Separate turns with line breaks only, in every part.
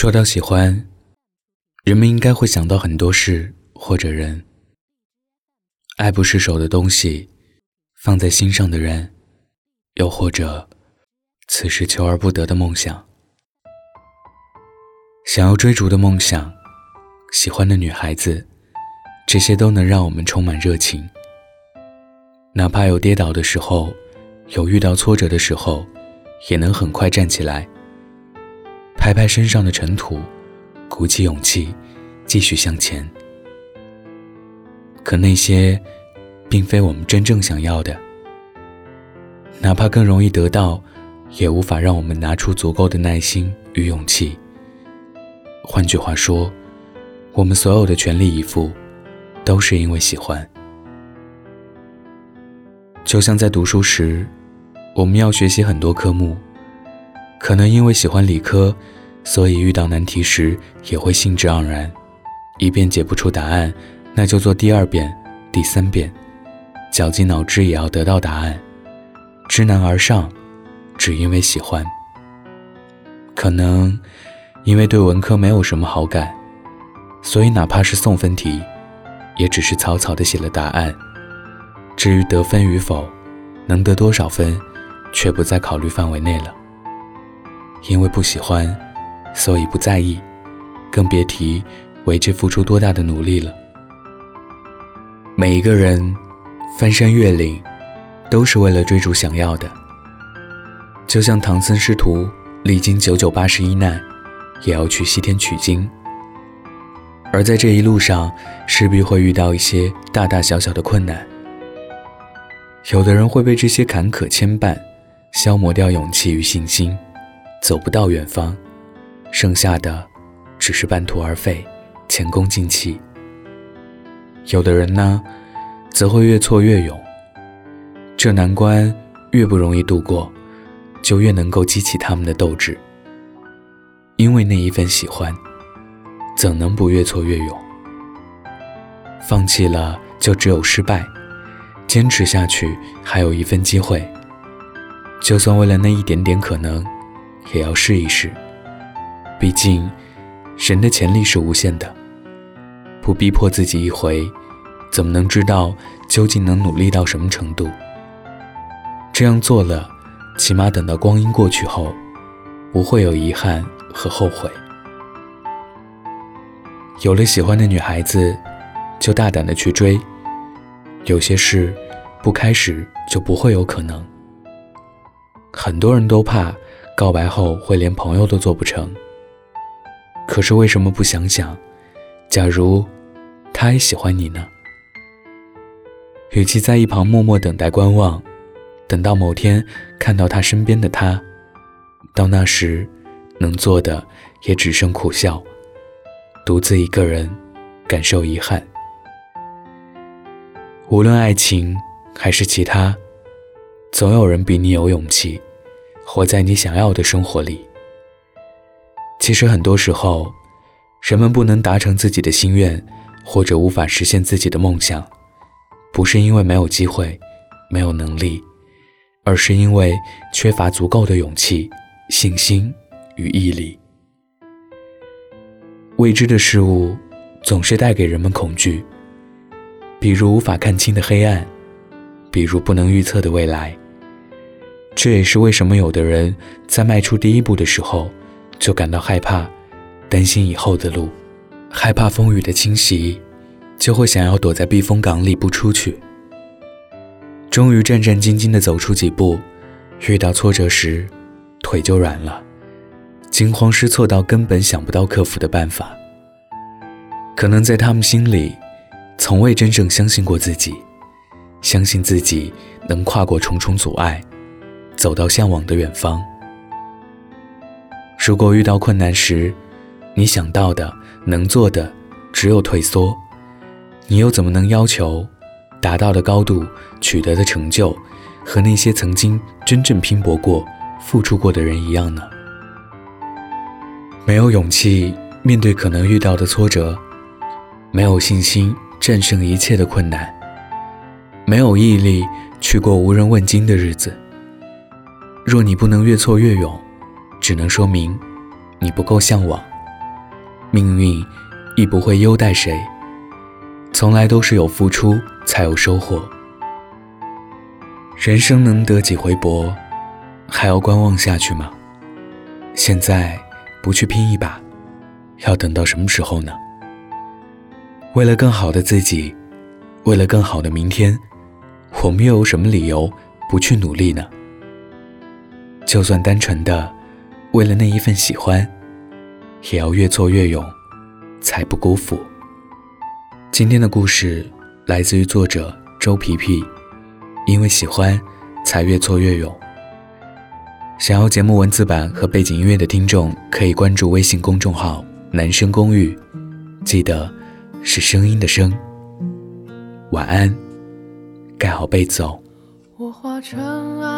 说到喜欢，人们应该会想到很多事或者人。爱不释手的东西，放在心上的人，又或者此时求而不得的梦想。想要追逐的梦想，喜欢的女孩子，这些都能让我们充满热情。哪怕有跌倒的时候，有遇到挫折的时候，也能很快站起来。拍拍身上的尘土，鼓起勇气，继续向前。可那些，并非我们真正想要的。哪怕更容易得到，也无法让我们拿出足够的耐心与勇气。换句话说，我们所有的全力以赴，都是因为喜欢。就像在读书时，我们要学习很多科目。可能因为喜欢理科，所以遇到难题时也会兴致盎然。一遍解不出答案，那就做第二遍、第三遍，绞尽脑汁也要得到答案。知难而上，只因为喜欢。可能因为对文科没有什么好感，所以哪怕是送分题，也只是草草的写了答案。至于得分与否，能得多少分，却不在考虑范围内了。因为不喜欢，所以不在意，更别提为之付出多大的努力了。每一个人翻山越岭，都是为了追逐想要的。就像唐僧师徒历经九九八十一难，也要去西天取经。而在这一路上，势必会遇到一些大大小小的困难。有的人会被这些坎坷牵绊，消磨掉勇气与信心。走不到远方，剩下的只是半途而废，前功尽弃。有的人呢，则会越挫越勇，这难关越不容易度过，就越能够激起他们的斗志。因为那一份喜欢，怎能不越挫越勇？放弃了就只有失败，坚持下去还有一份机会。就算为了那一点点可能。也要试一试，毕竟人的潜力是无限的。不逼迫自己一回，怎么能知道究竟能努力到什么程度？这样做了，起码等到光阴过去后，不会有遗憾和后悔。有了喜欢的女孩子，就大胆的去追。有些事不开始就不会有可能。很多人都怕。告白后会连朋友都做不成。可是为什么不想想，假如他也喜欢你呢？与其在一旁默默等待观望，等到某天看到他身边的他，到那时能做的也只剩苦笑，独自一个人感受遗憾。无论爱情还是其他，总有人比你有勇气。活在你想要的生活里。其实很多时候，人们不能达成自己的心愿，或者无法实现自己的梦想，不是因为没有机会、没有能力，而是因为缺乏足够的勇气、信心与毅力。未知的事物总是带给人们恐惧，比如无法看清的黑暗，比如不能预测的未来。这也是为什么有的人在迈出第一步的时候就感到害怕，担心以后的路，害怕风雨的侵袭，就会想要躲在避风港里不出去。终于战战兢兢地走出几步，遇到挫折时，腿就软了，惊慌失措到根本想不到克服的办法。可能在他们心里，从未真正相信过自己，相信自己能跨过重重阻碍。走到向往的远方。如果遇到困难时，你想到的、能做的只有退缩，你又怎么能要求达到的高度、取得的成就和那些曾经真正拼搏过、付出过的人一样呢？没有勇气面对可能遇到的挫折，没有信心战胜一切的困难，没有毅力去过无人问津的日子。若你不能越挫越勇，只能说明你不够向往，命运亦不会优待谁。从来都是有付出才有收获。人生能得几回搏，还要观望下去吗？现在不去拼一把，要等到什么时候呢？为了更好的自己，为了更好的明天，我们又有什么理由不去努力呢？就算单纯的为了那一份喜欢，也要越挫越勇，才不辜负。今天的故事来自于作者周皮皮，因为喜欢，才越挫越勇。想要节目文字版和背景音乐的听众，可以关注微信公众号“男生公寓”，记得是声音的声。晚安，盖好被子哦。
我化尘埃，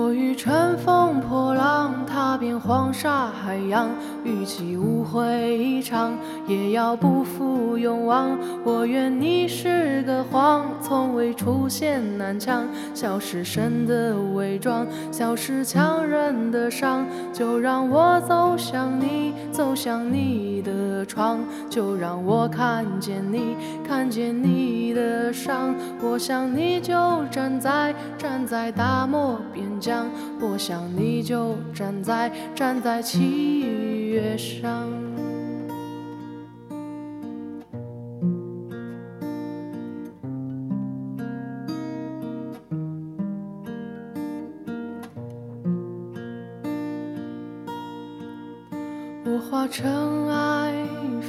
我欲乘风破浪，踏遍黄沙海洋，与其误会一场，也要不负勇往。我愿你是个谎，从未出现南墙，笑是神的伪装，笑是强忍的伤。就让我走向你，走向你的的窗，就让我看见你，看见你的伤。我想你就站在，站在大漠边。疆，我想你就站在站在七月上。我化尘埃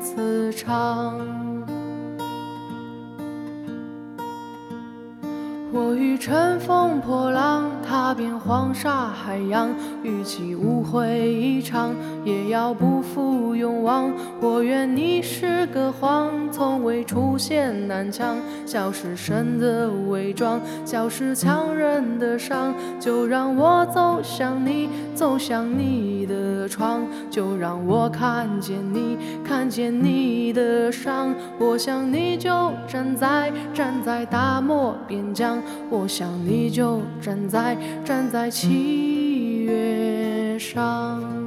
磁场。我欲乘风破浪，踏遍黄沙海洋，与其误会一场，也要不负勇往。我愿你是个谎，从未出现南墙，笑是神的伪装，笑是强忍的伤。就让我走向你，走向你的的窗，就让我看见你，看见你的伤。我想你就站在，站在大漠边疆。我想你就站在站在七月上。